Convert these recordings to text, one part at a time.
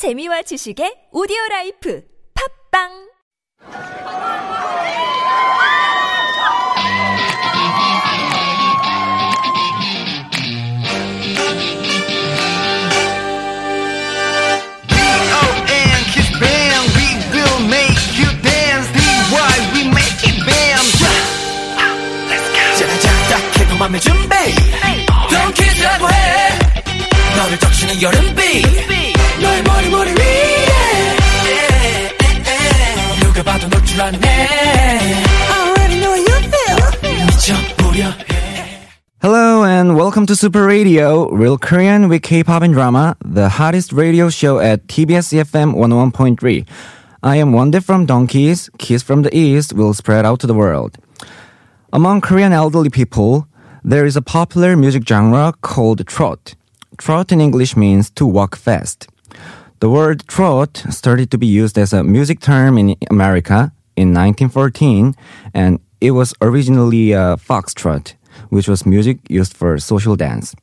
재미와 지식의 오디오 라이프. 팝빵 Hello and welcome to Super Radio, real Korean with K-pop and drama, the hottest radio show at TBS EFM 101.3. I am Wonder from Donkeys, Kiss from the East will spread out to the world. Among Korean elderly people, there is a popular music genre called trot. Trot in English means to walk fast. The word trot started to be used as a music term in America in 1914, and it was originally a foxtrot, which was music used for social dance.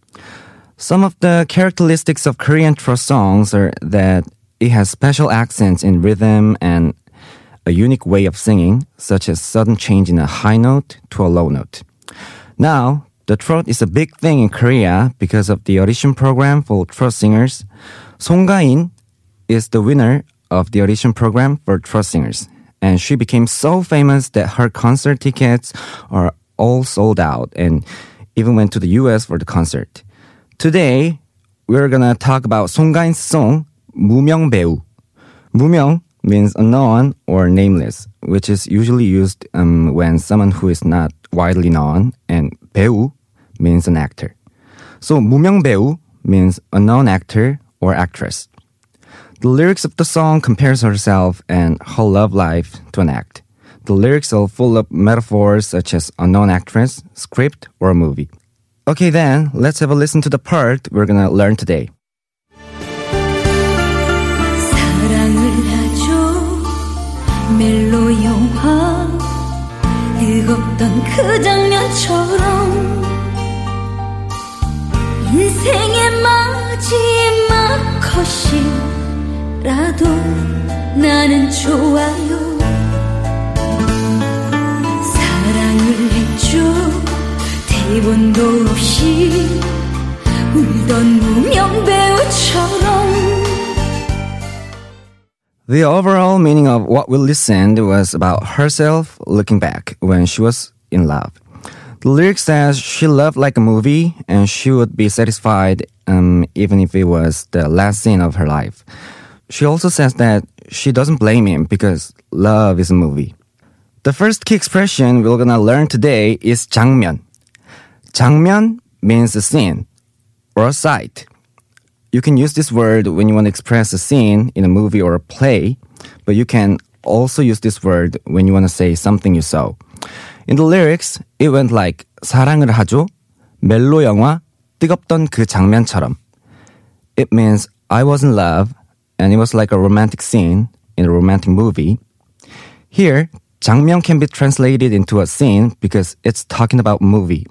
Some of the characteristics of Korean trot songs are that it has special accents in rhythm and a unique way of singing, such as sudden change in a high note to a low note. Now, the trot is a big thing in Korea because of the audition program for trot singers. Song Ga-in is the winner of the audition program for trot singers, and she became so famous that her concert tickets are all sold out and even went to the US for the concert. Today, we're gonna talk about Song Ga-in's song, 무명 배우. 무명 means unknown or nameless, which is usually used um, when someone who is not widely known, and 배우 means an actor. So 무명 means means unknown actor or actress. The lyrics of the song compares herself and her love life to an act. The lyrics are full of metaphors such as unknown actress, script, or a movie. Okay, then let's have a listen to the part we're gonna learn today. 라도 나는 좋아요 사랑을 했죠 대본도 없이 울던 무명 배우처럼 The overall meaning of what we listened was about herself looking back when she was in love. The lyric says she loved like a movie and she would be satisfied um, even if it was the last scene of her life. She also says that she doesn't blame him because love is a movie. The first key expression we're gonna learn today is 장면. 장면 means a scene or a sight. You can use this word when you want to express a scene in a movie or a play, but you can also use this word when you want to say something you saw. In the lyrics, it went like 사랑을 하죠. 멜로 영화 뜨겁던 그 장면처럼. It means I was in love and it was like a romantic scene in a romantic movie. Here, 장면 can be translated into a scene because it's talking about movie.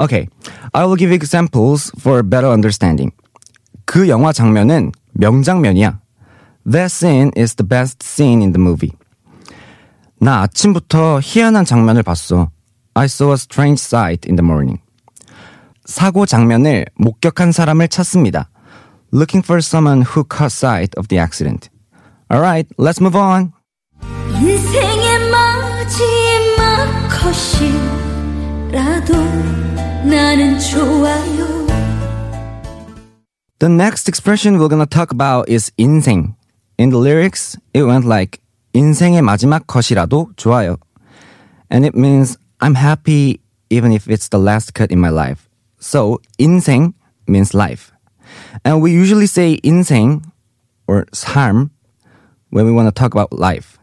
Okay, I will give you examples for better understanding. 그 영화 장면은 명장면이야. That scene is the best scene in the movie. 나 아침부터 희한한 장면을 봤어. I saw a strange sight in the morning. 사고 장면을 목격한 사람을 찾습니다. Looking for someone who caught sight of the accident. Alright, let's move on. 인생의 마지막 컷이라도 나는 좋아요 The next expression we're gonna talk about is 인생. In the lyrics, it went like 인생의 마지막 컷이라도 좋아요. And it means I'm happy even if it's the last cut in my life. So 인생 means life. And we usually say 인생 or 삶 when we want to talk about life.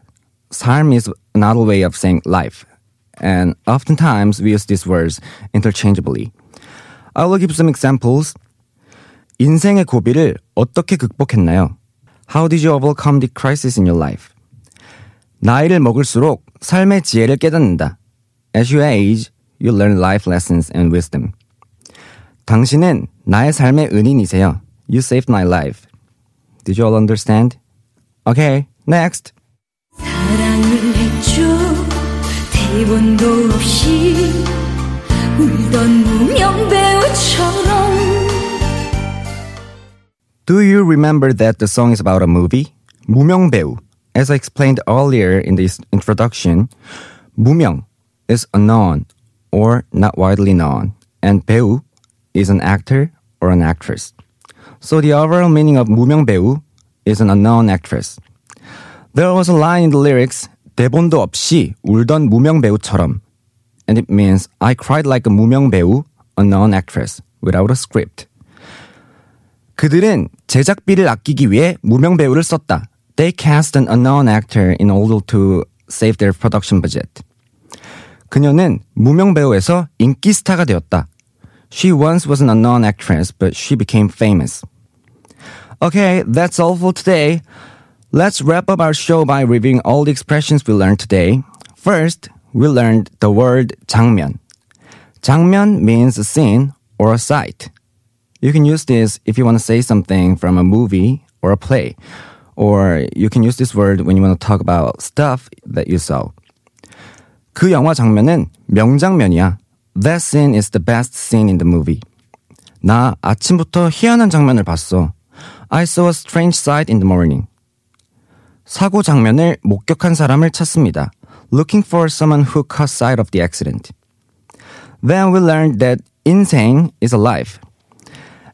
삶 is another way of saying life. And oftentimes we use these words interchangeably. I will give some examples. 인생의 고비를 어떻게 극복했나요? How did you overcome the crisis in your life? 나이를 먹을수록 삶의 지혜를 깨닫는다. As you age, you learn life lessons and wisdom. 당신은 나의 삶의 은인이세요. You saved my life. Did you all understand? Okay, next. 사랑을 했죠 대본도 없이 울던 무명 배우처럼 Do you remember that the song is about a movie? 무명배우. As I explained earlier in this introduction, 무명 is unknown or not widely known, and 배우 is an actor or an actress. So the overall meaning of 무명 배우 is an unknown actress. There was a line in the lyrics, 대본도 없이 울던 무명 배우처럼, and it means I cried like a 무명 배우, unknown actress, without a script. 그들은 제작비를 아끼기 위해 무명 배우를 썼다. They cast an unknown actor in order to save their production budget. 그녀는 무명 배우에서 인기 스타가 되었다. She once was an unknown actress, but she became famous. Okay, that's all for today. Let's wrap up our show by reviewing all the expressions we learned today. First, we learned the word 장면. 장면 means a scene or a sight. You can use this if you want to say something from a movie or a play. Or you can use this word when you want to talk about stuff that you saw. 그 영화 장면은 명장면이야. That scene is the best scene in the movie. 나 아침부터 희한한 장면을 봤어. I saw a strange sight in the morning. 사고 장면을 목격한 사람을 찾습니다. Looking for someone who caught sight of the accident. Then we learned that 인생 is alive.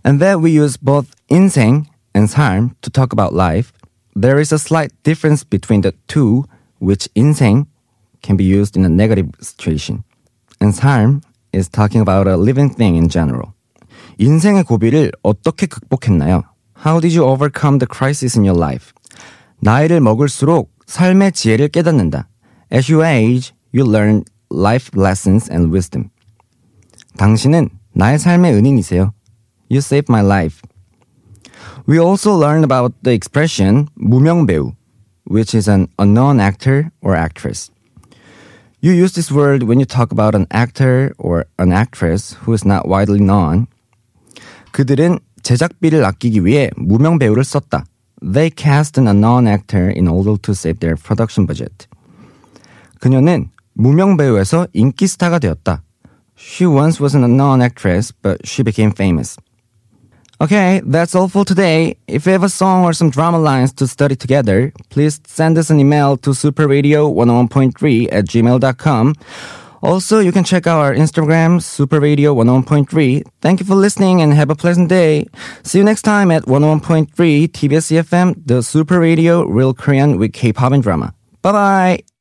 And that we use both 인생 and 삶 to talk about life. There is a slight difference between the two, which 인생 can be used in a negative situation And 삶 is talking about a living thing in general. 인생의 고비를 어떻게 극복했나요? How did you overcome the crisis in your life? 나이를 먹을수록 삶의 지혜를 깨닫는다. As you age, you learn life lessons and wisdom. 당신은 나의 삶의 은인이세요. You saved my life. We also learned about the expression 무명배우, which is an unknown actor or actress. You use this word when you talk about an actor or an actress who is not widely known. 그들은 제작비를 아끼기 위해 무명 배우를 썼다. They cast an unknown actor in order to save their production budget. 그녀는 무명 배우에서 인기 스타가 되었다. She once was an unknown actress, but she became famous. Okay, that's all for today. If you have a song or some drama lines to study together, please send us an email to superradio101.3 at gmail.com. Also, you can check out our Instagram, superradio101.3. Thank you for listening and have a pleasant day. See you next time at 101.3 TBS EFM, the Super Radio Real Korean with K-pop and drama. Bye bye!